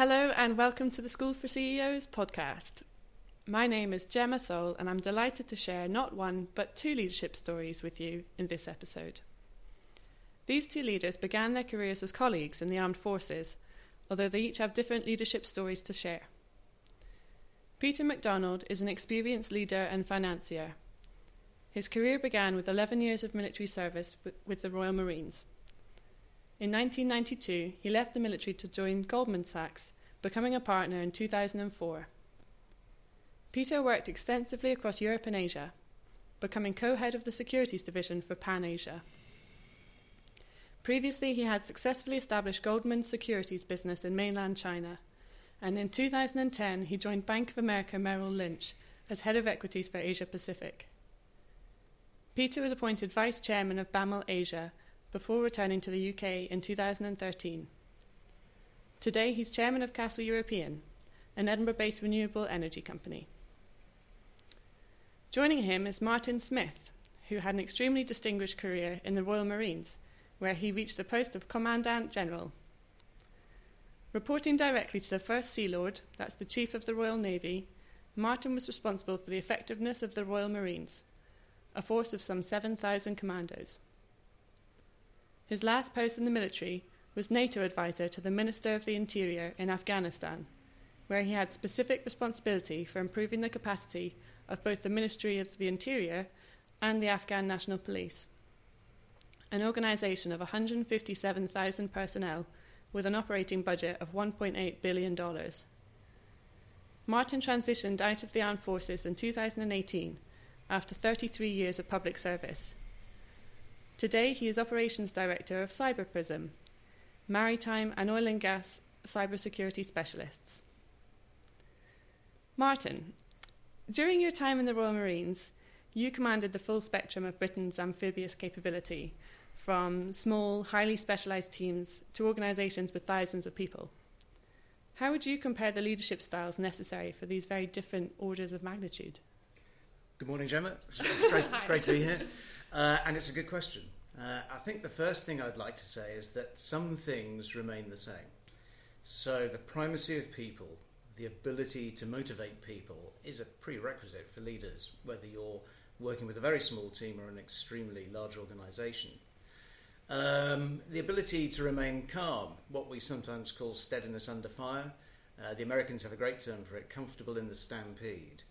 Hello and welcome to the School for CEOs podcast. My name is Gemma Soul and I'm delighted to share not one but two leadership stories with you in this episode. These two leaders began their careers as colleagues in the armed forces, although they each have different leadership stories to share. Peter MacDonald is an experienced leader and financier. His career began with 11 years of military service with the Royal Marines. In 1992, he left the military to join Goldman Sachs, becoming a partner in 2004. Peter worked extensively across Europe and Asia, becoming co head of the securities division for Pan Asia. Previously, he had successfully established Goldman's securities business in mainland China, and in 2010 he joined Bank of America Merrill Lynch as head of equities for Asia Pacific. Peter was appointed vice chairman of BAML Asia before returning to the UK in 2013. Today, he's chairman of Castle European, an Edinburgh based renewable energy company. Joining him is Martin Smith, who had an extremely distinguished career in the Royal Marines, where he reached the post of Commandant General. Reporting directly to the First Sea Lord, that's the Chief of the Royal Navy, Martin was responsible for the effectiveness of the Royal Marines, a force of some 7,000 commandos. His last post in the military was NATO advisor to the Minister of the Interior in Afghanistan, where he had specific responsibility for improving the capacity of both the Ministry of the Interior and the Afghan National Police, an organisation of 157,000 personnel with an operating budget of $1.8 billion. Martin transitioned out of the armed forces in 2018 after 33 years of public service. Today, he is operations director of CyberPrism, maritime and oil and gas cybersecurity specialists. Martin, during your time in the Royal Marines, you commanded the full spectrum of Britain's amphibious capability, from small, highly specialised teams to organisations with thousands of people. How would you compare the leadership styles necessary for these very different orders of magnitude? Good morning, Gemma. It's, it's great, great to be here. Uh, and it's a good question. Uh, I think the first thing I'd like to say is that some things remain the same. So, the primacy of people, the ability to motivate people, is a prerequisite for leaders, whether you're working with a very small team or an extremely large organisation. Um, the ability to remain calm, what we sometimes call steadiness under fire. Uh, the Americans have a great term for it comfortable in the stampede.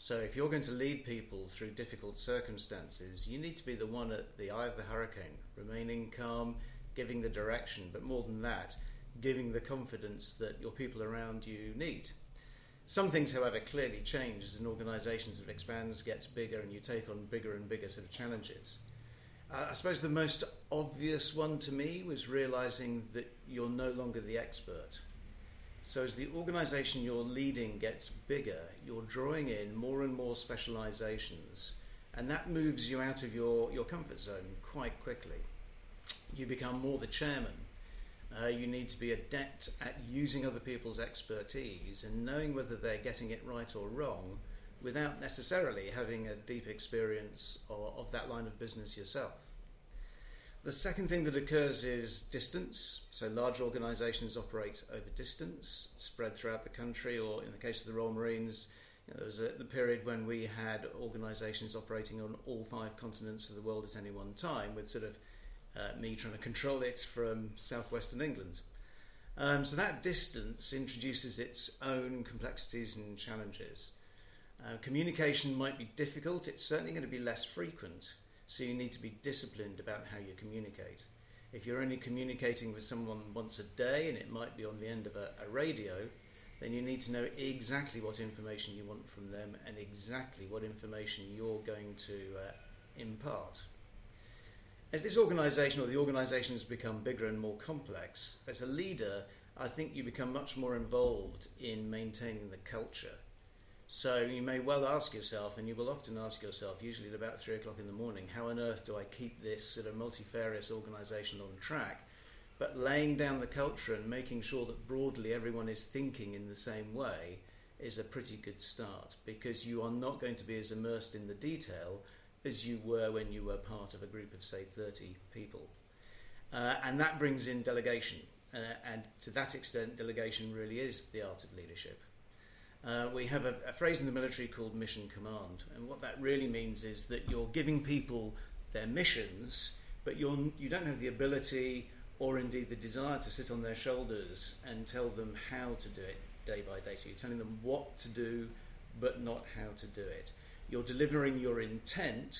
So, if you're going to lead people through difficult circumstances, you need to be the one at the eye of the hurricane, remaining calm, giving the direction, but more than that, giving the confidence that your people around you need. Some things, however, clearly change as an organisation sort of expands, gets bigger, and you take on bigger and bigger sort of challenges. Uh, I suppose the most obvious one to me was realizing that you're no longer the expert. So, as the organization you're leading gets bigger, you're drawing in more and more specializations, and that moves you out of your, your comfort zone quite quickly. You become more the chairman. Uh, you need to be adept at using other people's expertise and knowing whether they're getting it right or wrong without necessarily having a deep experience of, of that line of business yourself. The second thing that occurs is distance. So large organisations operate over distance, spread throughout the country, or in the case of the Royal Marines, you know, there was a, the period when we had organisations operating on all five continents of the world at any one time, with sort of uh, me trying to control it from southwestern England. Um, so that distance introduces its own complexities and challenges. Uh, communication might be difficult, it's certainly going to be less frequent, so you need to be disciplined about how you communicate. If you're only communicating with someone once a day and it might be on the end of a, a radio, then you need to know exactly what information you want from them and exactly what information you're going to uh, impart. As this organisation or the organisations become bigger and more complex, as a leader, I think you become much more involved in maintaining the culture so you may well ask yourself, and you will often ask yourself, usually at about three o'clock in the morning, how on earth do I keep this sort of multifarious organisation on track? But laying down the culture and making sure that broadly everyone is thinking in the same way is a pretty good start because you are not going to be as immersed in the detail as you were when you were part of a group of, say, 30 people. Uh, and that brings in delegation. Uh, and to that extent, delegation really is the art of leadership. Uh, we have a, a, phrase in the military called mission command, and what that really means is that you're giving people their missions, but you're, you don't have the ability or indeed the desire to sit on their shoulders and tell them how to do it day by day. So you're telling them what to do, but not how to do it. You're delivering your intent,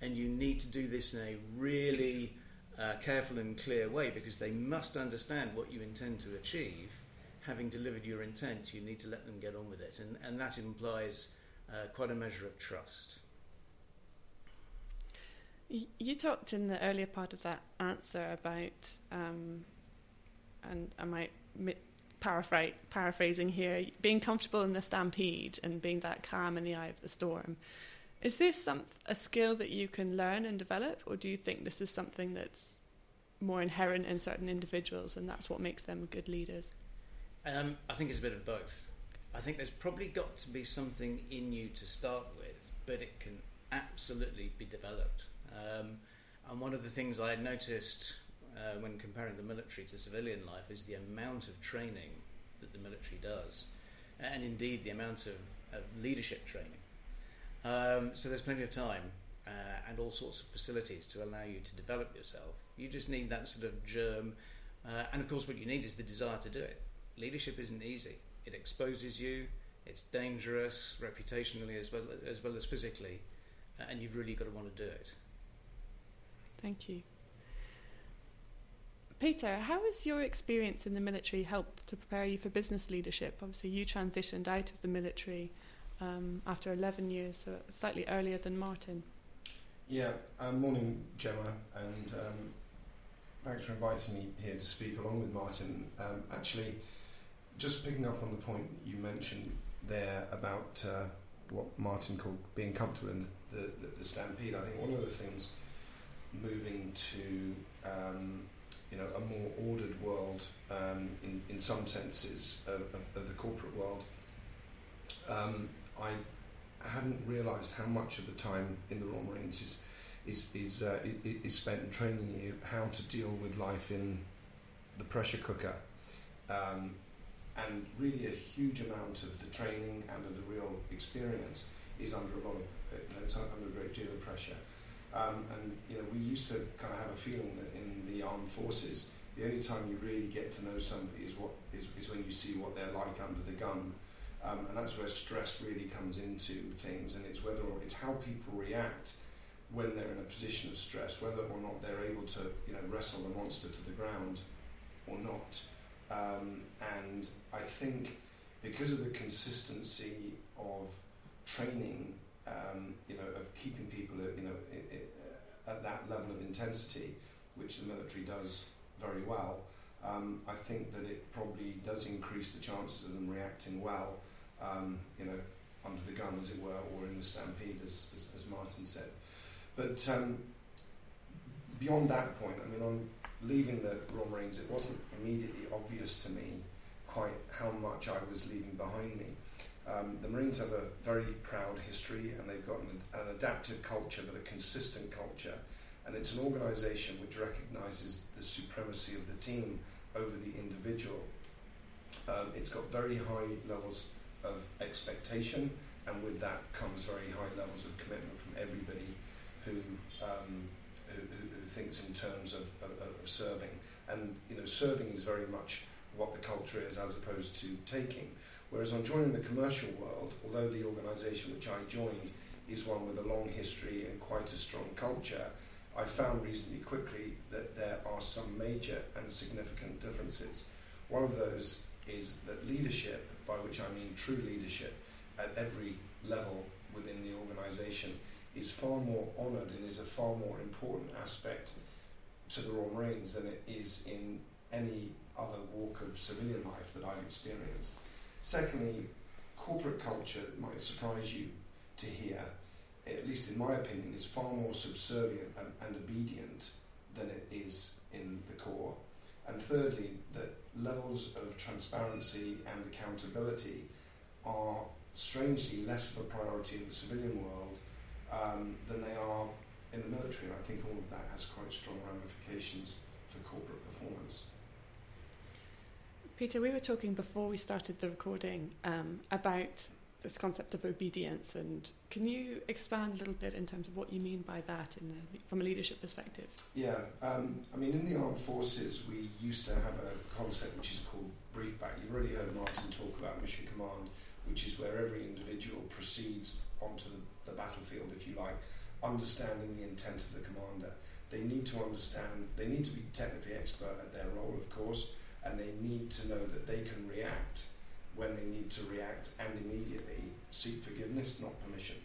and you need to do this in a really uh, careful and clear way because they must understand what you intend to achieve having delivered your intent, you need to let them get on with it. And, and that implies uh, quite a measure of trust. You talked in the earlier part of that answer about, um, and I might paraphrase, paraphrasing here, being comfortable in the stampede and being that calm in the eye of the storm. Is this some, a skill that you can learn and develop, or do you think this is something that's more inherent in certain individuals and that's what makes them good leaders? Um, I think it's a bit of both. I think there's probably got to be something in you to start with, but it can absolutely be developed. Um, and one of the things I noticed uh, when comparing the military to civilian life is the amount of training that the military does, and indeed the amount of, of leadership training. Um, so there's plenty of time uh, and all sorts of facilities to allow you to develop yourself. You just need that sort of germ, uh, and of course, what you need is the desire to do it leadership isn't easy. It exposes you. It's dangerous reputationally as well as well as physically, and you've really got to want to do it. Thank you. Peter, how has your experience in the military helped to prepare you for business leadership? Obviously, you transitioned out of the military um, after 11 years, so slightly earlier than Martin. Yeah, um, morning, Gemma, and um, thanks for inviting me here to speak along with Martin. Um, actually, just picking up on the point you mentioned there about uh, what Martin called being comfortable in the, the, the, stampede, I think one of the things moving to um, you know a more ordered world um, in in some senses of, of, of the corporate world, um, I hadn't realised how much of the time in the Royal Marines is is is, uh, is spent training you how to deal with life in the pressure cooker. Um, and really a huge amount of the training and of the real experience is under a lot of you know, it's under a great deal of pressure. Um, and you know, we used to kind of have a feeling that in the armed forces, the only time you really get to know somebody is what is, is when you see what they're like under the gun, um, and that's where stress really comes into things. And it's whether or it's how people react when they're in a position of stress, whether or not they're able to you know wrestle the monster to the ground or not. Um, and I think because of the consistency of training, um, you know, of keeping people, at, you know, it, it, at that level of intensity, which the military does very well, um, I think that it probably does increase the chances of them reacting well, um, you know, under the gun, as it were, or in the stampede, as, as, as Martin said. But um, beyond that point, I mean, on leaving the Royal Marines, it wasn't immediately obvious to me quite how much I was leaving behind me. Um, the Marines have a very proud history and they've got an, an, adaptive culture, but a consistent culture. And it's an organisation which recognises the supremacy of the team over the individual. Um, it's got very high levels of expectation, and with that comes very high levels of commitment from everybody who um, thinks in terms of, of, of, serving. And you know, serving is very much what the culture is as opposed to taking. Whereas on joining the commercial world, although the organisation which I joined is one with a long history and quite a strong culture, I found reasonably quickly that there are some major and significant differences. One of those is that leadership, by which I mean true leadership, at every level within the organisation, is far more honoured and is a far more important aspect to the Royal Marines than it is in any other walk of civilian life that I've experienced. Secondly, corporate culture might surprise you to hear, at least in my opinion, is far more subservient and, and obedient than it is in the Corps. And thirdly, that levels of transparency and accountability are strangely less of a priority in the civilian world um, than they are in the military. And I think all of that has quite strong ramifications for corporate performance. Peter, we were talking before we started the recording um, about this concept of obedience, and can you expand a little bit in terms of what you mean by that a, from a leadership perspective? Yeah, um, I mean, in the armed forces, we used to have a concept which is called brief back. You've already heard Martin talk about mission command, which is where every individual proceeds onto the, the battlefield, if you like, understanding the intent of the commander. They need to understand, they need to be technically expert at their role, of course, and they need to know that they can react when they need to react and immediately seek forgiveness, not permission.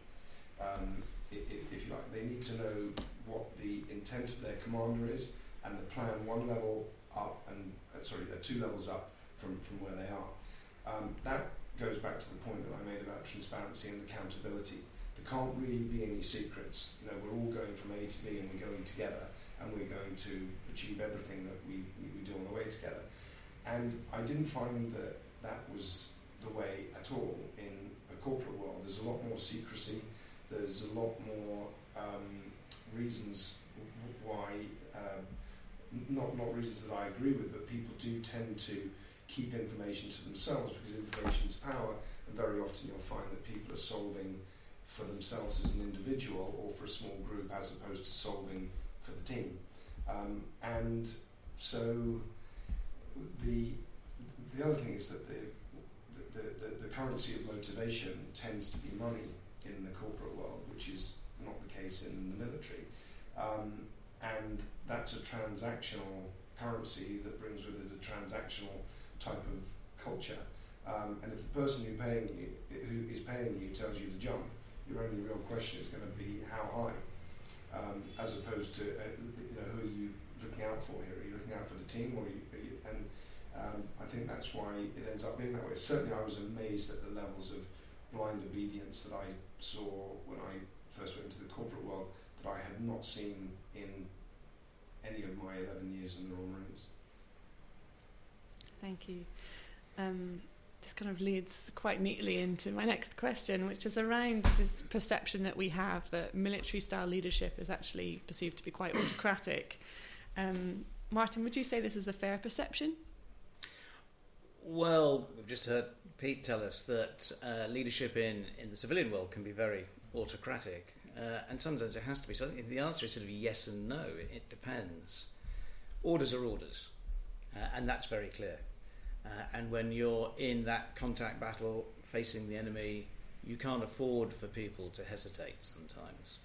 Um, if you like, they need to know what the intent of their commander is and the plan one level up and uh, sorry, uh, two levels up from, from where they are. Um, that goes back to the point that I made about transparency and accountability. There can't really be any secrets. You know, we're all going from A to B and we're going together and we're going to achieve everything that we, we, do on the way together. And I didn't find that that was the way at all in a corporate world. There's a lot more secrecy. There's a lot more um, reasons why, uh, not not reasons that I agree with, but people do tend to keep information to themselves because information is power, and very often you'll find that people are solving for themselves as an individual or for a small group as opposed to solving for the team. Um, and so the the other thing is that the the, the, the currency of motivation tends to be money in the corporate world, which is not the case in the military. Um, and that's a transactional currency that brings with it a transactional type of culture. Um, and if the person who paying you, who is paying you tells you to jump, your only real question is going to be how high, um, as opposed to uh, you know who are you looking out for here? Are you looking out for the team, or you, you, and um, I think that's why it ends up being that way. Certainly, I was amazed at the levels of blind obedience that I saw when I first went into the corporate world that I had not seen in any of my 11 years in the Royal Marines. Thank you. Um, this kind of leads quite neatly into my next question, which is around this perception that we have that military style leadership is actually perceived to be quite autocratic. Um, Martin, would you say this is a fair perception? Well, we've just heard Pete tell us that uh, leadership in, in the civilian world can be very autocratic, uh, and sometimes it has to be. So the answer is sort of yes and no. It, it depends. Orders are orders, uh, and that's very clear. Uh, and when you're in that contact battle facing the enemy, you can't afford for people to hesitate sometimes.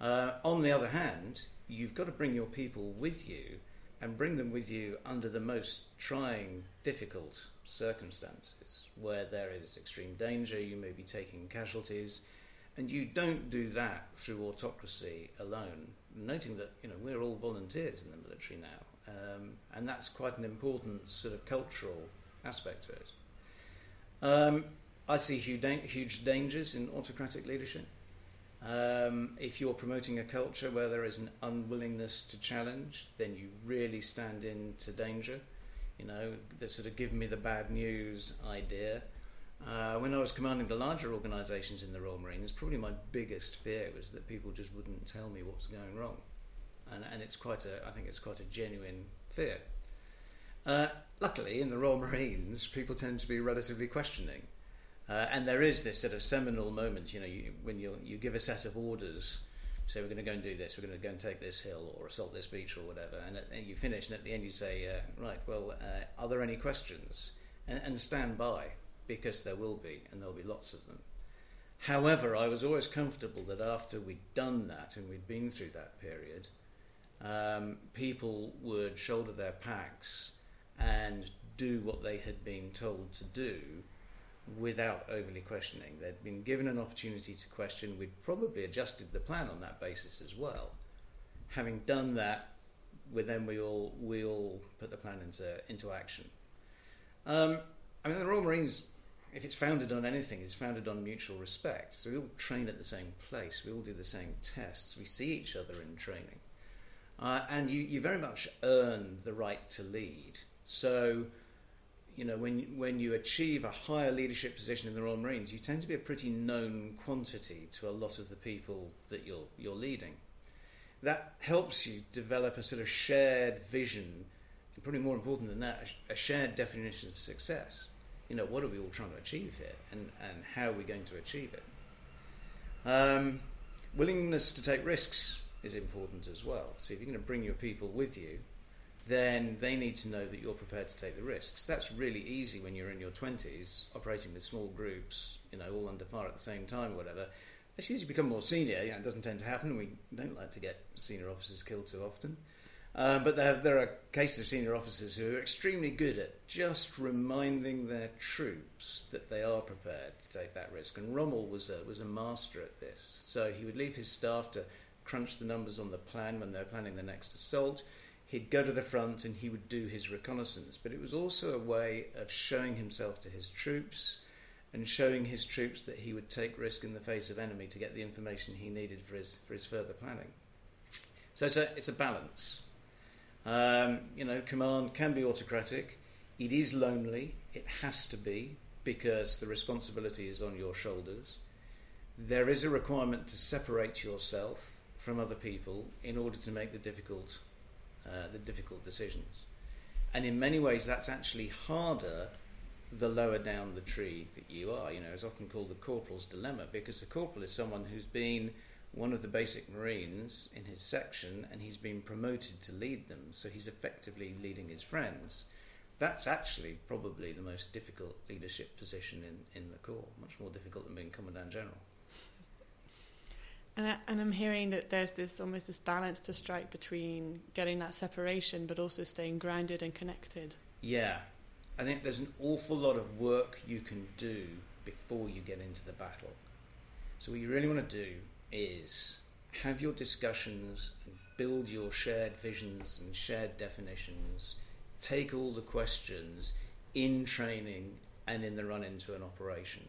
Uh, on the other hand, you've got to bring your people with you and bring them with you under the most trying, difficult circumstances where there is extreme danger, you may be taking casualties, and you don't do that through autocracy alone. Noting that you know we're all volunteers in the military now, um, and that's quite an important sort of cultural aspect to it. Um, I see huge, dangers in autocratic leadership. Um, if you're promoting a culture where there is an unwillingness to challenge, then you really stand into danger. You know, the sort of give me the bad news idea. Uh, when I was commanding the larger organisations in the Royal Marines, probably my biggest fear was that people just wouldn't tell me what was going wrong, and, and it's quite a, I think it's quite a genuine fear. Uh, luckily, in the Royal Marines, people tend to be relatively questioning. Uh, and there is this sort of seminal moment, you know, you, when you you give a set of orders, say we're going to go and do this, we're going to go and take this hill or assault this beach or whatever, and, at, and you finish, and at the end you say, uh, right, well, uh, are there any questions? And, and stand by, because there will be, and there'll be lots of them. However, I was always comfortable that after we'd done that and we'd been through that period, um, people would shoulder their packs and do what they had been told to do without overly questioning. They'd been given an opportunity to question. We'd probably adjusted the plan on that basis as well. Having done that, we then we all we all put the plan into into action. Um, I mean, the Royal Marines, if it's founded on anything, it's founded on mutual respect. So we all train at the same place. We all do the same tests. We see each other in training, uh, and you you very much earn the right to lead. So you know, when when you achieve a higher leadership position in the Royal Marines, you tend to be a pretty known quantity to a lot of the people that you're you're leading. That helps you develop a sort of shared vision, and probably more important than that, a, shared definition of success. You know, what are we all trying to achieve here, and, and how are we going to achieve it? Um, willingness to take risks is important as well. So if you're going to bring your people with you, then they need to know that you're prepared to take the risks. That's really easy when you're in your 20s, operating with small groups, you know, all under fire at the same time, or whatever. As you become more senior, yeah, it doesn't tend to happen. We don't like to get senior officers killed too often. Uh, but there, there are cases of senior officers who are extremely good at just reminding their troops that they are prepared to take that risk. And Rommel was a, was a master at this. So he would leave his staff to crunch the numbers on the plan when they were planning the next assault. He'd go to the front and he would do his reconnaissance. But it was also a way of showing himself to his troops and showing his troops that he would take risk in the face of enemy to get the information he needed for his, for his further planning. So it's a, it's a balance. Um, you know, command can be autocratic. It is lonely. It has to be because the responsibility is on your shoulders. There is a requirement to separate yourself from other people in order to make the difficult, uh, the difficult decisions. And in many ways, that's actually harder the lower down the tree that you are. You know, it's often called the corporal's dilemma because the corporal is someone who's been one of the basic Marines in his section and he's been promoted to lead them, so he's effectively leading his friends. That's actually probably the most difficult leadership position in, in the Corps, much more difficult than being Commandant General. And, I, and I'm hearing that there's this almost this balance to strike between getting that separation but also staying grounded and connected. Yeah, I think there's an awful lot of work you can do before you get into the battle. So, what you really want to do is have your discussions build your shared visions and shared definitions, take all the questions in training and in the run into an operation.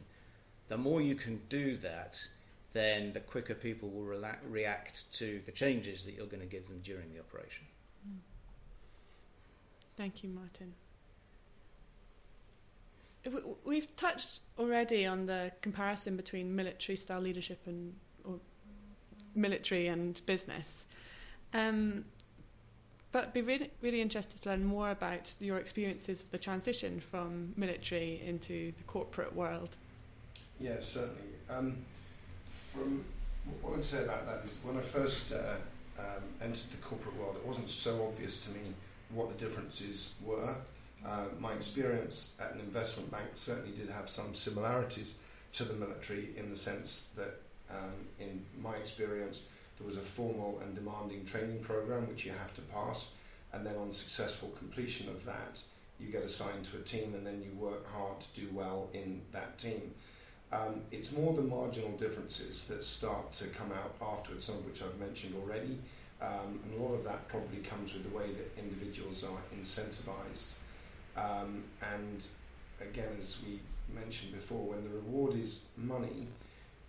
The more you can do that, then the quicker people will rela- react to the changes that you're going to give them during the operation. Thank you, Martin. We've touched already on the comparison between military style leadership and military and business. Um, but I'd be really, really interested to learn more about your experiences of the transition from military into the corporate world. Yeah, certainly. Um, from what I'd say about that is when I first uh, um, entered the corporate world, it wasn't so obvious to me what the differences were. Uh, my experience at an investment bank certainly did have some similarities to the military in the sense that um, in my experience, there was a formal and demanding training program which you have to pass, and then on successful completion of that, you get assigned to a team, and then you work hard to do well in that team. Um, it's more the marginal differences that start to come out afterwards, some of which I've mentioned already, um, and a lot of that probably comes with the way that individuals are incentivized. Um, and again, as we mentioned before, when the reward is money,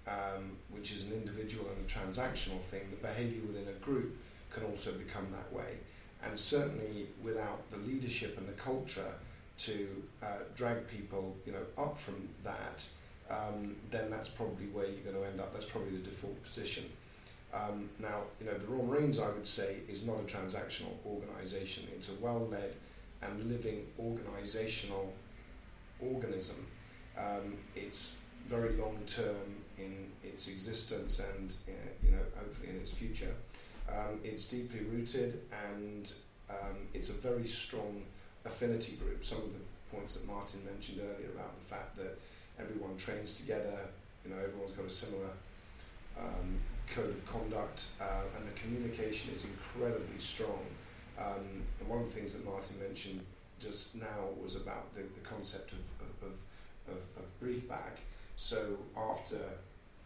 um, which is an individual and a transactional thing, the behaviour within a group can also become that way. And certainly without the leadership and the culture to uh, drag people, you know, up from that, um, then that's probably where you're going to end up. That's probably the default position. Um, now, you know, the Royal Marines, I would say, is not a transactional organisation. It's a well-led and living organisational organism. Um, it's very long-term in its existence and uh, you know hopefully in its future. Um, it's deeply rooted and um, it's a very strong affinity group. Some of the points that Martin mentioned earlier about the fact that everyone trains together, you know, everyone's got a similar um, code of conduct, uh, and the communication is incredibly strong. Um, and one of the things that Martin mentioned just now was about the, the concept of, of, of, of brief back. So after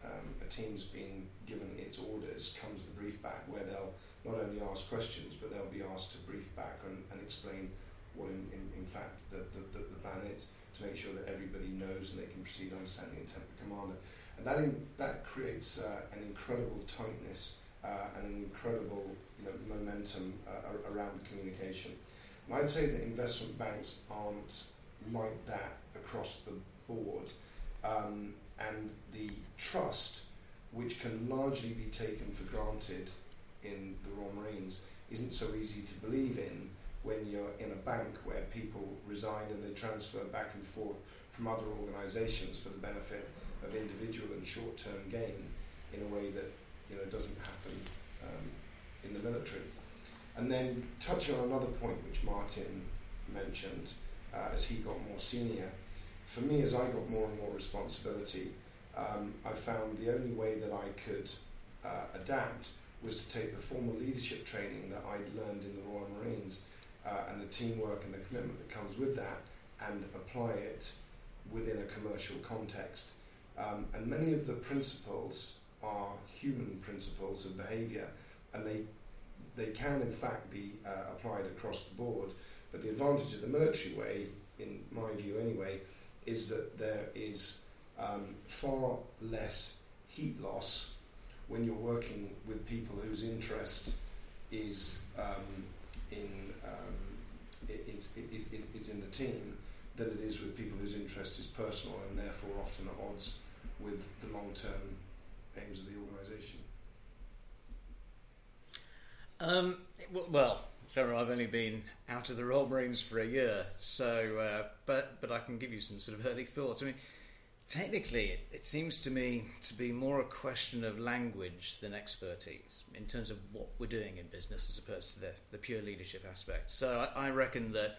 um, a team's been given its orders, comes the brief back where they'll not only ask questions, but they'll be asked to brief back and, and explain what in, in, in fact the, the, the, plan is to make sure that everybody knows and they can proceed understanding the intent of the commander. And that, in, that creates uh, an incredible tightness uh, and an incredible you know, momentum uh, around the communication. And I'd say that investment banks aren't like that across the board. Um, and the trust, which can largely be taken for granted in the Royal Marines, isn't so easy to believe in when you're in a bank where people resign and they transfer back and forth from other organisations for the benefit of individual and short-term gain in a way that you know doesn't happen um, in the military. And then touching on another point which Martin mentioned, uh, as he got more senior, for me as I got more and more responsibility, um, I found the only way that I could uh, adapt was to take the formal leadership training that I'd learned in the Royal Marines uh, and the teamwork and the commitment that comes with that and apply it within a commercial context. Um, and many of the principles are human principles of behaviour and they, they can in fact be uh, applied across the board. But the advantage of the military way, in my view anyway, is that there is um, far less heat loss when you're working with people whose interest is um, in um, is, is, is in the team than it is with people whose interest is personal and therefore often at odds with the long-term aims of the organisation. Um, well, Trevor, I've only been out of the Royal Marines for a year, so uh, but but I can give you some sort of early thoughts. I mean, technically, it, seems to me to be more a question of language than expertise in terms of what we're doing in business as opposed to the, the pure leadership aspect. So I, I reckon that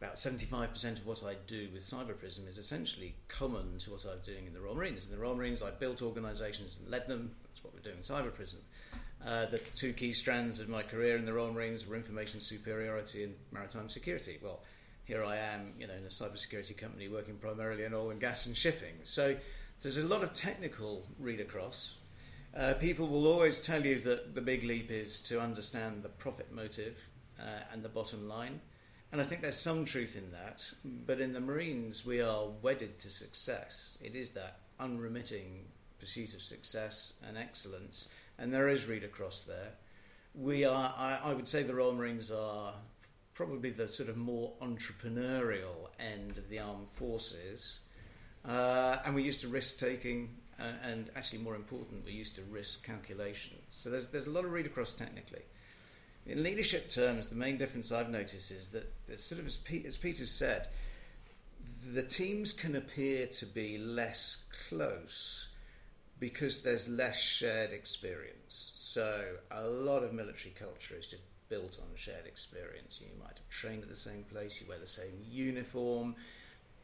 about 75% of what I do with Cyberprism is essentially common to what I'm doing in the Royal Marines. In the Royal Marines, I built organisations and led them. That's what we're doing in Cyberprism. Uh, the two key strands of my career in the Royal Marines were information superiority and maritime security. Well, here I am, you know, in a cybersecurity company working primarily in oil and gas and shipping. So there's a lot of technical read across. Uh, people will always tell you that the big leap is to understand the profit motive uh, and the bottom line. And I think there's some truth in that. But in the Marines, we are wedded to success. It is that unremitting pursuit of success and excellence. And there is read across there. We are, I, I would say the Royal Marines are probably the sort of more entrepreneurial end of the armed forces. Uh, and we're used to risk taking, uh, and actually more important, we're used to risk calculation. So there's, there's a lot of read across technically. In leadership terms, the main difference I've noticed is that, sort of as, Pete, as Peter said, the teams can appear to be less close because there's less shared experience. So a lot of military culture is just built on shared experience. You might have trained at the same place, you wear the same uniform,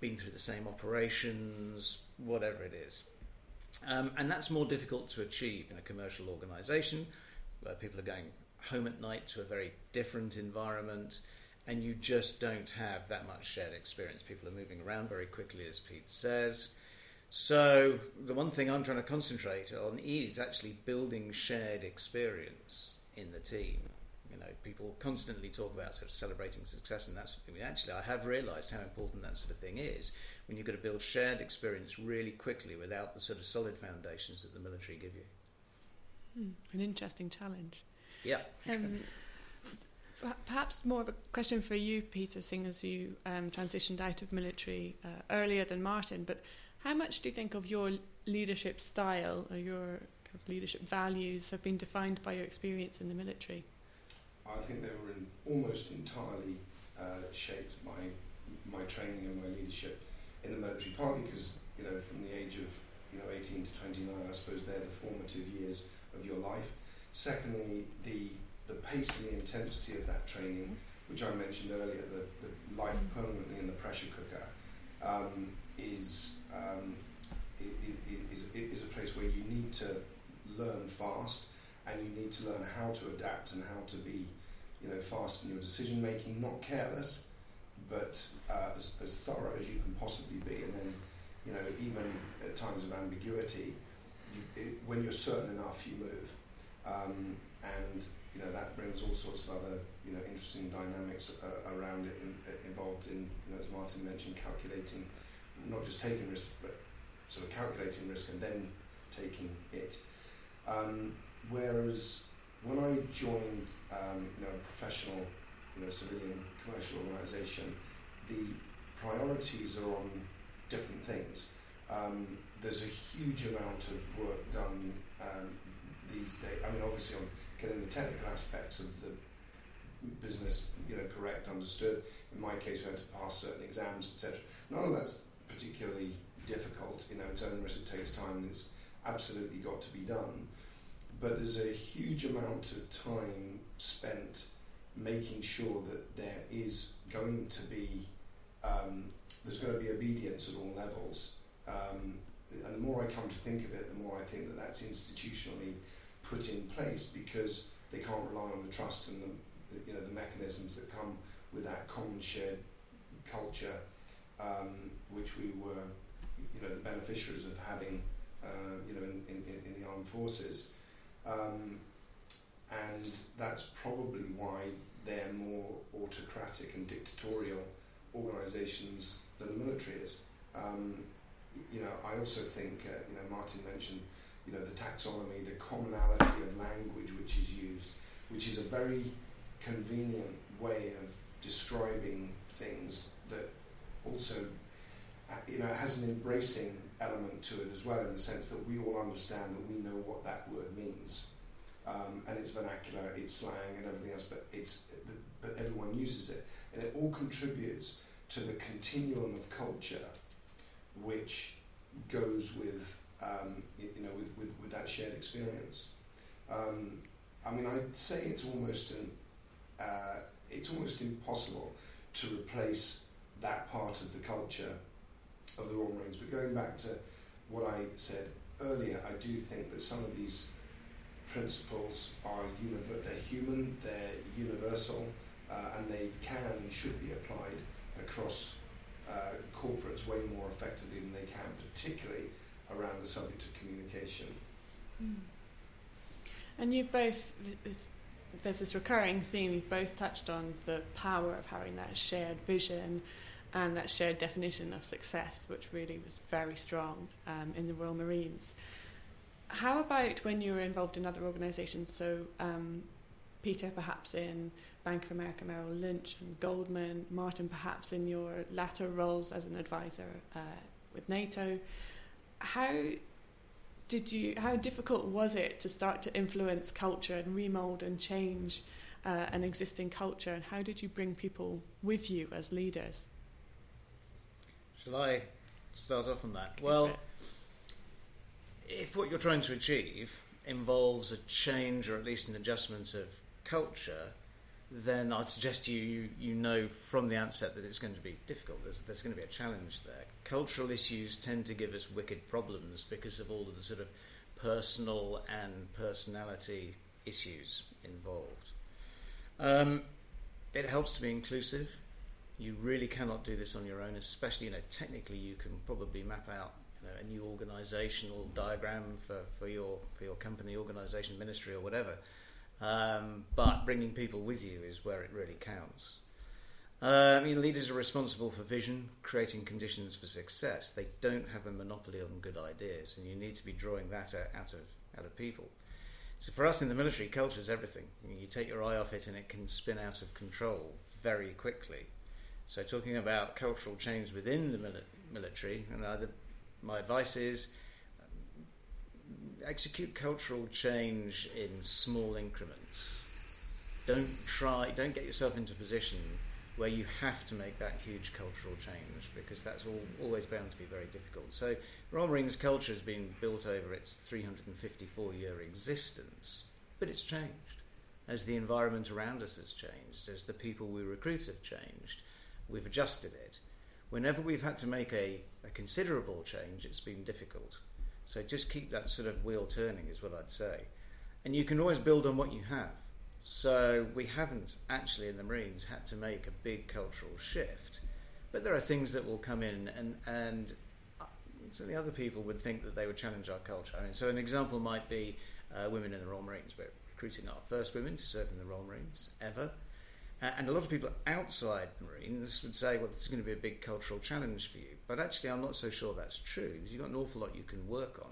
been through the same operations, whatever it is. Um, and that's more difficult to achieve in a commercial organisation where people are going home at night to a very different environment and you just don't have that much shared experience. People are moving around very quickly, as Pete says. So, the one thing I'm trying to concentrate on is actually building shared experience in the team you know, people constantly talk about sort of celebrating success and that sort of thing. Actually, I have realised how important that sort of thing is when you've got to build shared experience really quickly without the sort of solid foundations that the military give you. Hmm, an interesting challenge. Yeah. Um, perhaps more of a question for you, Peter, seeing as you um, transitioned out of military uh, earlier than Martin. But how much do you think of your leadership style or your kind of leadership values have been defined by your experience in the military? I think they were in, almost entirely uh, shaped by my training and my leadership in the military, partly because, you know, from the age of, you know, 18 to 29, I suppose they're the formative years of your life. Secondly, the, the pace and the intensity of that training, which I mentioned earlier, the, the life permanently in the pressure cooker, um, is, um, is, is a place where you need to learn fast and you need to learn how to adapt and how to be you know, fast in your decision making, not careless, but uh, as, as thorough as you can possibly be. And then, you know, even at times of ambiguity, you, it, when you're certain enough, you move. Um, and, you know, that brings all sorts of other, you know, interesting dynamics uh, around it in, uh, involved in, you know, as Martin mentioned, calculating, not just taking risk, but sort of calculating risk and then taking it. Um, whereas when I joined, um, you know, a professional, you know, civilian commercial organisation, the priorities are on different things. Um, there's a huge amount of work done um, these days. I mean, obviously, on getting the technical aspects of the business, you know, correct, understood. In my case, we had to pass certain exams, etc. None of that's particularly difficult. You know, its risk, it takes time, and it's absolutely got to be done. But there's a huge amount of time spent making sure that there is going to be um, there's going to be obedience at all levels. Um, and the more I come to think of it, the more I think that that's institutionally put in place because they can't rely on the trust and the, the you know the mechanisms that come with that common shared culture, um, which we were you know the beneficiaries of having uh, you know in, in, in the armed forces. Um, and that's probably why they're more autocratic and dictatorial organisations than the military is. Um, you know, I also think, uh, you know, Martin mentioned, you know, the taxonomy, the commonality of language which is used, which is a very convenient way of describing things that also, uh, you know, has an embracing element to it as well in the sense that we all understand that we know what that word means. Um, and it's vernacular, it's slang, and everything else, but it's but everyone uses it, and it all contributes to the continuum of culture, which goes with um, you know with, with, with, that shared experience. Um, I mean, I'd say it's almost an uh, it's almost impossible to replace that part of the culture of the Royal Marines. But going back to what I said earlier, I do think that some of these principles are univer- they're human, they're universal, uh, and they can and should be applied across uh, corporates way more effectively than they can, particularly around the subject of communication. Mm. And you both, there's this recurring theme, you've both touched on the power of having that shared vision and that shared definition of success, which really was very strong um, in the Royal Marines. How about when you were involved in other organisations? So, um, Peter, perhaps in Bank of America Merrill Lynch and Goldman, Martin, perhaps in your latter roles as an advisor uh, with NATO. How did you? How difficult was it to start to influence culture and remold and change uh, an existing culture? And how did you bring people with you as leaders? Shall I start off on that? Well, if what you're trying to achieve involves a change or at least an adjustment of culture, then I'd suggest you, you, you know from the outset that it's going to be difficult. There's, there's going to be a challenge there. Cultural issues tend to give us wicked problems because of all of the sort of personal and personality issues involved. Um, it helps to be inclusive. You really cannot do this on your own, especially, you know, technically you can probably map out you know, a new organisational diagram for, for, your, for your company, organisation, ministry or whatever. Um, but bringing people with you is where it really counts. Uh, I mean, leaders are responsible for vision, creating conditions for success. They don't have a monopoly on good ideas, and you need to be drawing that out of out of people. So for us in the military, culture is everything. You take your eye off it, and it can spin out of control very quickly. So talking about cultural change within the mili- military, and my advice is um, execute cultural change in small increments. Don't try, don't get yourself into a position where you have to make that huge cultural change because that's all, always bound to be very difficult. So, Royal Marines culture has been built over its 354 year existence, but it's changed as the environment around us has changed, as the people we recruit have changed. We've adjusted it. Whenever we've had to make a, a considerable change, it's been difficult. So just keep that sort of wheel turning, is what I'd say. And you can always build on what you have. So we haven't actually in the Marines had to make a big cultural shift, but there are things that will come in, and and so the other people would think that they would challenge our culture. I mean, so an example might be uh, women in the Royal Marines. We're recruiting our first women to serve in the Royal Marines ever. Uh, and a lot of people outside the Marines would say, well, this is going to be a big cultural challenge for you. But actually, I'm not so sure that's true because you've got an awful lot you can work on.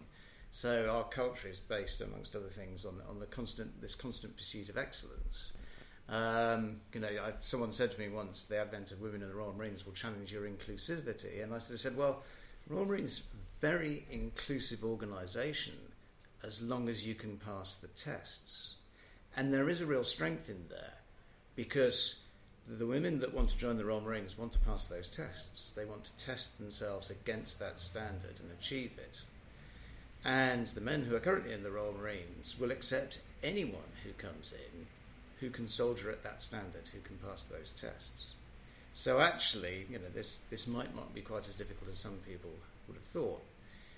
So our culture is based, amongst other things, on, on the constant this constant pursuit of excellence. Um, you know, I, someone said to me once, the advent of women in the Royal Marines will challenge your inclusivity, and I sort of said, well, Royal Marines very inclusive organisation as long as you can pass the tests, and there is a real strength in there because the women that want to join the Royal Marines want to pass those tests. They want to test themselves against that standard and achieve it. And the men who are currently in the Royal Marines will accept anyone who comes in who can soldier at that standard, who can pass those tests. So actually, you know, this, this might not be quite as difficult as some people would have thought.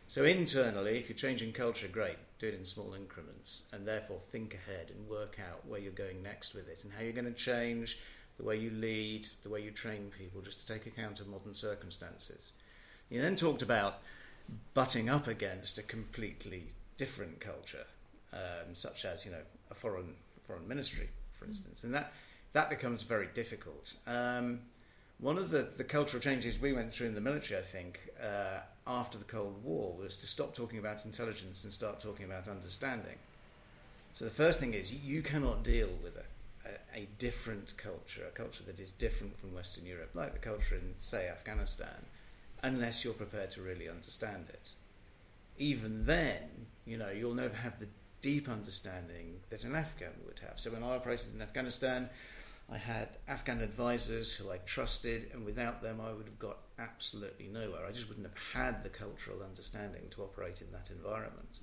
So internally, if you're changing culture, great, do it in small increments, and therefore think ahead and work out where you're going next with it and how you're going to change the way you lead, the way you train people, just to take account of modern circumstances. You then talked about butting up against a completely different culture, um, such as you know a foreign foreign ministry, for instance, and that that becomes very difficult. Um, one of the, the cultural changes we went through in the military, I think, uh, after the Cold War, was to stop talking about intelligence and start talking about understanding. So the first thing is you cannot deal with a, a, a different culture, a culture that is different from Western Europe, like the culture in, say, Afghanistan, unless you're prepared to really understand it. Even then, you know, you'll never have the deep understanding that an Afghan would have. So when I operated in Afghanistan, I had Afghan advisors who I trusted, and without them, I would have got absolutely nowhere. I just wouldn't have had the cultural understanding to operate in that environment.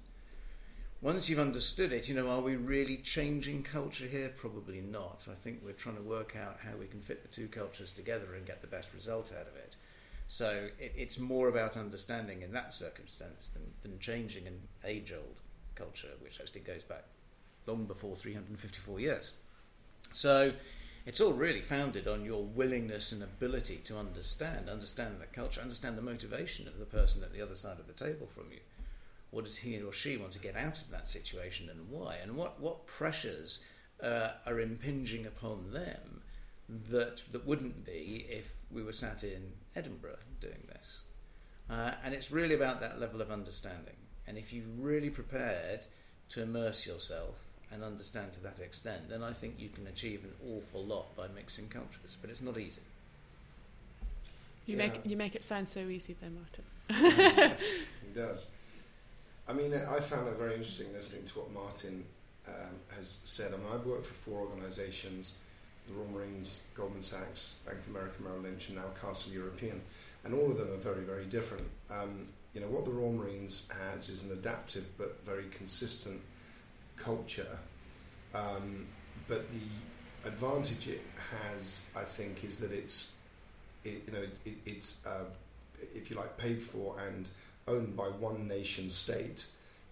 Once you've understood it, you know, are we really changing culture here? Probably not. I think we're trying to work out how we can fit the two cultures together and get the best result out of it. So it, it's more about understanding in that circumstance than, than changing an age old culture, which actually goes back long before 354 years. So it's all really founded on your willingness and ability to understand, understand the culture, understand the motivation of the person at the other side of the table from you. What does he or she want to get out of that situation and why? And what, what pressures uh, are impinging upon them that, that wouldn't be if we were sat in Edinburgh doing this? Uh, and it's really about that level of understanding. And if you're really prepared to immerse yourself and understand to that extent, then I think you can achieve an awful lot by mixing cultures. But it's not easy. You yeah. make you make it sound so easy, though, Martin. he does. I mean, I found it very interesting listening to what Martin um, has said. I mean, I've worked for four organisations: the Royal Marines, Goldman Sachs, Bank of America, Merrill Lynch, and now Castle European, and all of them are very, very different. Um, you know, what the Royal Marines has is an adaptive but very consistent culture. Um, but the advantage it has, I think, is that it's, it, you know, it, it, it's, uh, if you like, paid for and owned by one nation state.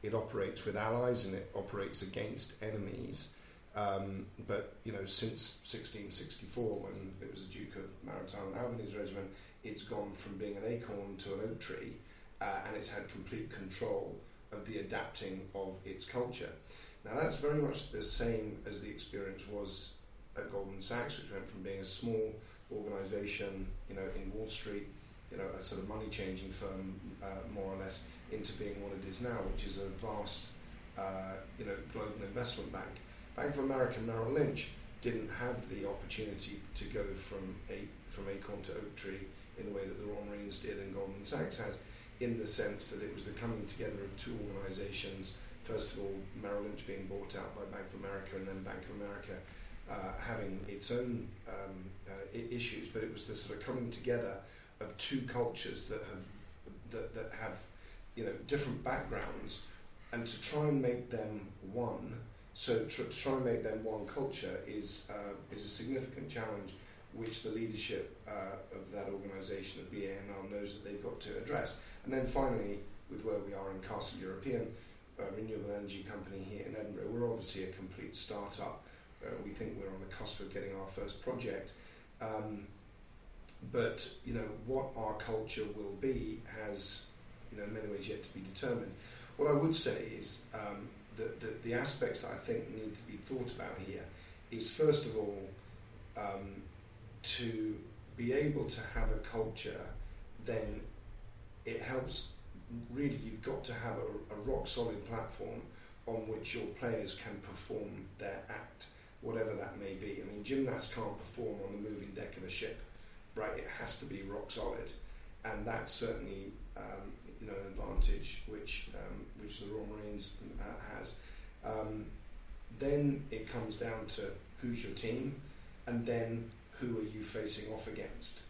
It operates with allies and it operates against enemies. Um, but you know, since 1664, when it was the Duke of Maritime and Albany's regiment, it's gone from being an acorn to an oak tree, uh, and it's had complete control of the adapting of its culture. Now that's very much the same as the experience was at Goldman Sachs, which went from being a small organisation, you know, in Wall Street, you know, a sort of money changing firm, uh, more or less, into being what it is now, which is a vast, uh, you know, global investment bank. Bank of America, Merrill Lynch didn't have the opportunity to go from a from acorn to oak tree in the way that the Royal Marines did and Goldman Sachs has, in the sense that it was the coming together of two organisations first of all, Merrill Lynch being bought out by Bank of America and then Bank of America uh, having its own um, uh, issues, but it was the sort of coming together of two cultures that have that, that have you know different backgrounds, and to try and make them one. So to try and make them one culture is uh, is a significant challenge, which the leadership uh, of that organisation at BAML knows that they've got to address. And then finally, with where we are in Castle European, a renewable energy company here in Edinburgh. We're obviously a complete startup. Uh, we think we're on the cusp of getting our first project. Um, but you know what our culture will be has you know in many ways yet to be determined. What I would say is um, that the, the, aspects that I think need to be thought about here is first of all um, to be able to have a culture, then it helps really you've got to have a, a rock solid platform on which your players can perform their act, whatever that may be. I mean, gymnasts can't perform on the moving deck of a ship, right? It has to be rock solid, and that's certainly um, you know an advantage which um, which the Royal Marines uh, has. Um, then it comes down to who's your team, and then who are you facing off against?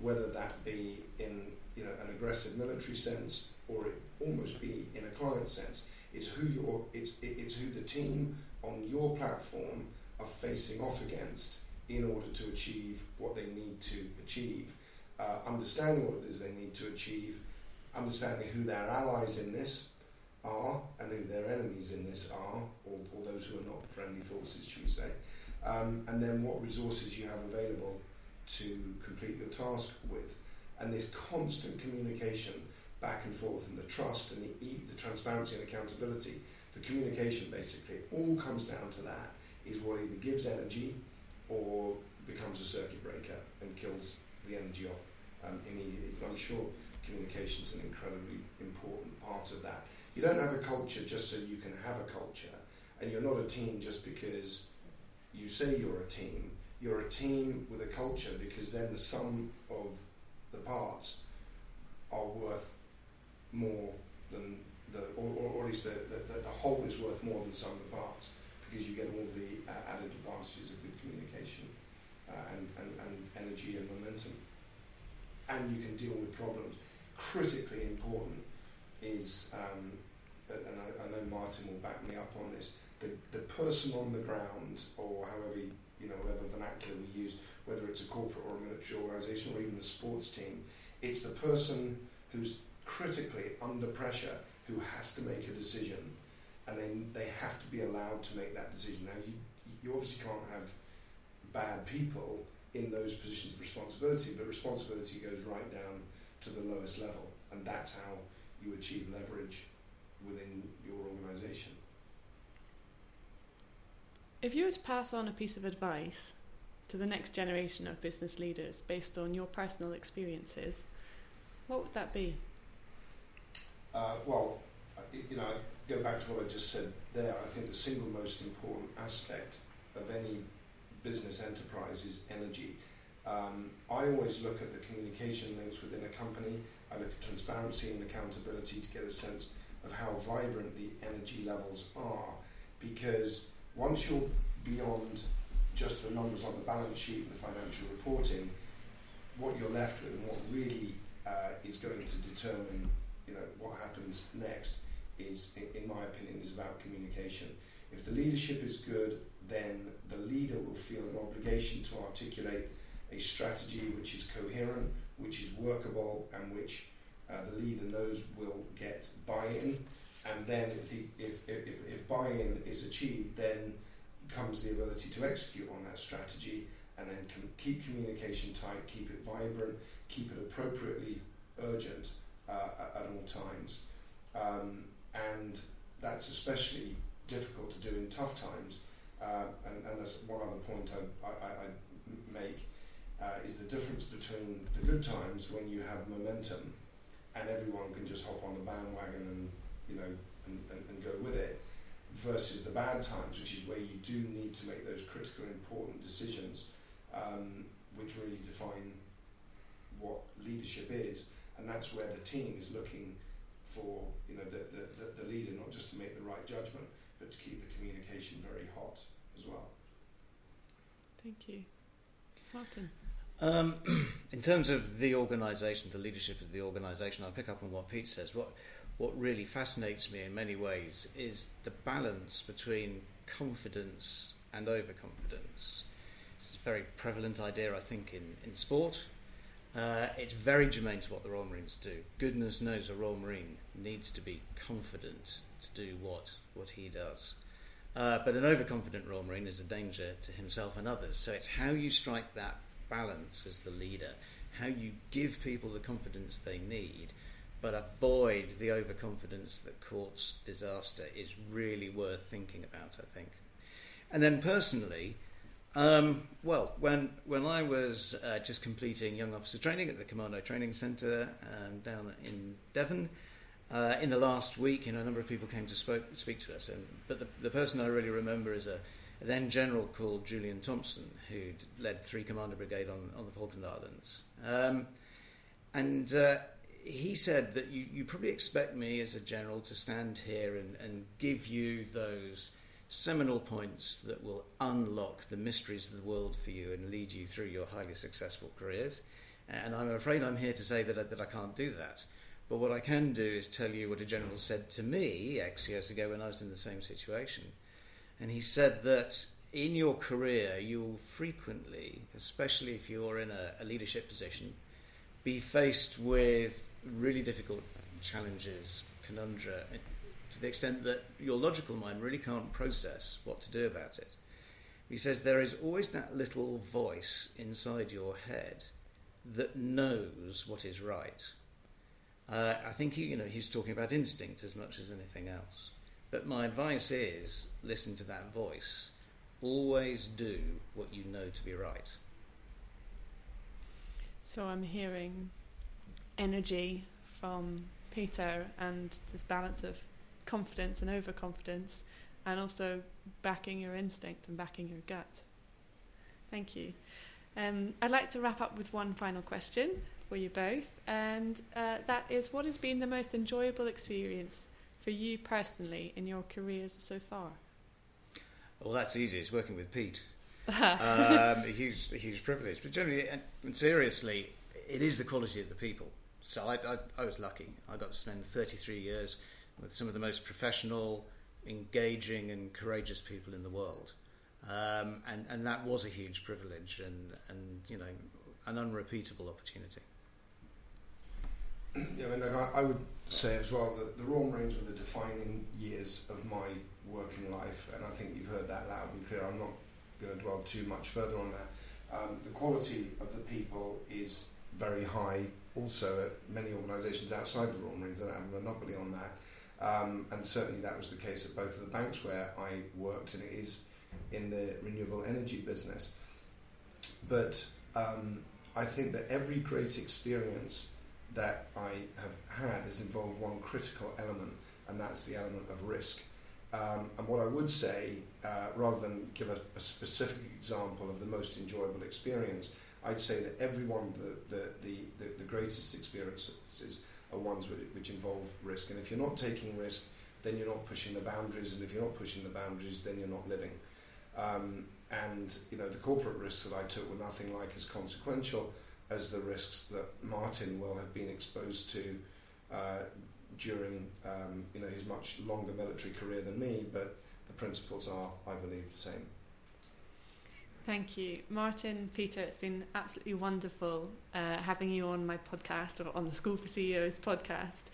Whether that be in you know an aggressive military sense or it almost be in a client sense, it's who you it's it's who the team on your platform are facing off against in order to achieve what they need to achieve. Uh, understanding what it is they need to achieve, understanding who their allies in this are and who their enemies in this are, or, or those who are not friendly forces, should we say, um, and then what resources you have available to complete your task with. And this constant communication back and forth, and the trust and the, the transparency and accountability, the communication basically, all comes down to that is what either gives energy or becomes a circuit breaker and kills the energy off um, immediately. But I'm sure communication is an incredibly important part of that. You don't have a culture just so you can have a culture, and you're not a team just because you say you're a team. You're a team with a culture because then the sum of the parts are worth more than the, or, or, at least the, the, the, whole is worth more than some of the parts because you get all the uh, added advantages of good communication uh, and, and, and energy and momentum. And you can deal with problems. Critically important is, um, and I, I, know Martin will back me up on this, the, the person on the ground, or however, you know, whatever vernacular we use, whether it's a corporate or a military organisation or even a sports team, it's the person who's critically under pressure who has to make a decision and then they have to be allowed to make that decision. Now, you, you obviously can't have bad people in those positions of responsibility, but responsibility goes right down to the lowest level, and that's how you achieve leverage within your organisation. If you were to pass on a piece of advice to the next generation of business leaders based on your personal experiences, what would that be? Uh, well, you know, go back to what I just said there. I think the single most important aspect of any business enterprise is energy. Um, I always look at the communication links within a company. I look at transparency and accountability to get a sense of how vibrant the energy levels are. Because once you're beyond just the numbers on the balance sheet and the financial reporting, what you're left with and what really uh, is going to determine you know what happens next is, in my opinion, is about communication. If the leadership is good, then the leader will feel an obligation to articulate a strategy which is coherent, which is workable, and which uh, the leader knows will get buy-in. And then, if, the, if, if, if buy-in is achieved, then comes the ability to execute on that strategy, and then com- keep communication tight, keep it vibrant, keep it appropriately urgent at, at all times. Um, and that's especially difficult to do in tough times. Uh, and, and that's one other point I, I, I make uh, is the difference between the good times when you have momentum and everyone can just hop on the bandwagon and you know and, and, and go with it versus the bad times, which is where you do need to make those critical, important decisions, um, which really define what leadership is, and that's where the team is looking for you know the, the, the, leader not just to make the right judgment, but to keep the communication very hot as well. Thank you, Martin. Um, in terms of the organisation, the leadership of the organisation, I'll pick up on what Pete says. What what really fascinates me in many ways is the balance between confidence and overconfidence. It's a very prevalent idea, I think, in, in sport, uh, it's very germane to what the Royal Marines do. Goodness knows a Royal Marine needs to be confident to do what, what he does. Uh, but an overconfident Royal Marine is a danger to himself and others. So it's how you strike that balance as the leader, how you give people the confidence they need, but avoid the overconfidence that courts disaster is really worth thinking about, I think. And then personally, um, well, when when I was uh, just completing young officer training at the Commando Training Centre um, down in Devon, uh, in the last week, you know, a number of people came to spoke, speak to us, and, but the, the person I really remember is a, a then general called Julian Thompson, who led Three Commando Brigade on, on the Falkland Islands, um, and. Uh, he said that you, you probably expect me as a general to stand here and, and give you those seminal points that will unlock the mysteries of the world for you and lead you through your highly successful careers. And I'm afraid I'm here to say that I, that I can't do that. But what I can do is tell you what a general said to me X years ago when I was in the same situation. And he said that in your career, you'll frequently, especially if you're in a, a leadership position, be faced with really difficult challenges, conundra, to the extent that your logical mind really can't process what to do about it. He says there is always that little voice inside your head that knows what is right. Uh, I think he, you know he's talking about instinct as much as anything else. But my advice is listen to that voice. Always do what you know to be right. So I'm hearing energy from Peter and this balance of confidence and overconfidence, and also backing your instinct and backing your gut. Thank you. Um, I'd like to wrap up with one final question for you both, and uh, that is what has been the most enjoyable experience for you personally in your careers so far? Well, that's easy. It's working with Pete. um, a huge, a huge privilege. But generally, and, and, seriously, it is the quality of the people. So I, I, I was lucky. I got to spend 33 years with some of the most professional, engaging, and courageous people in the world. Um, and, and that was a huge privilege and, and you know, an unrepeatable opportunity. Yeah, I mean, I, I would say as well that the Royal Marines were the defining years of my working life, and I think you've heard that loud and clear. I'm not going to dwell too much further on that. Um, the quality of the people is very high also at many organisations outside the Royal Marines. I don't have a monopoly on that. Um, and certainly that was the case at both of the banks where I worked, and it is in the renewable energy business. But um, I think that every great experience that I have had has involved one critical element, and that's the element of risk. Um, and what I would say, uh, rather than give a, a, specific example of the most enjoyable experience, I'd say that every one of the, the, the, the, the greatest experiences are ones which, involve risk. And if you're not taking risk, then you're not pushing the boundaries, and if you're not pushing the boundaries, then you're not living. Um, and you know the corporate risks that I took were nothing like as consequential as the risks that Martin will have been exposed to uh, during um, you know his much longer military career than me. But the principles are, I believe, the same. Thank you, Martin, Peter. It's been absolutely wonderful uh, having you on my podcast or on the School for CEOs podcast.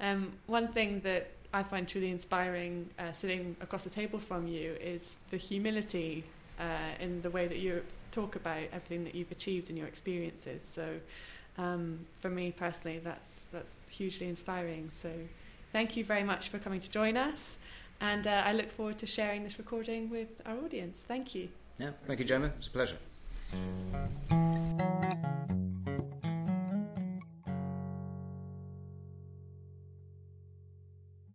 Um, one thing that I find truly inspiring uh, sitting across the table from you is the humility uh, in the way that you talk about everything that you've achieved and your experiences. So, um, for me personally, that's that's hugely inspiring. So, thank you very much for coming to join us, and uh, I look forward to sharing this recording with our audience. Thank you. Yeah, thank you, Gemma. It's a pleasure.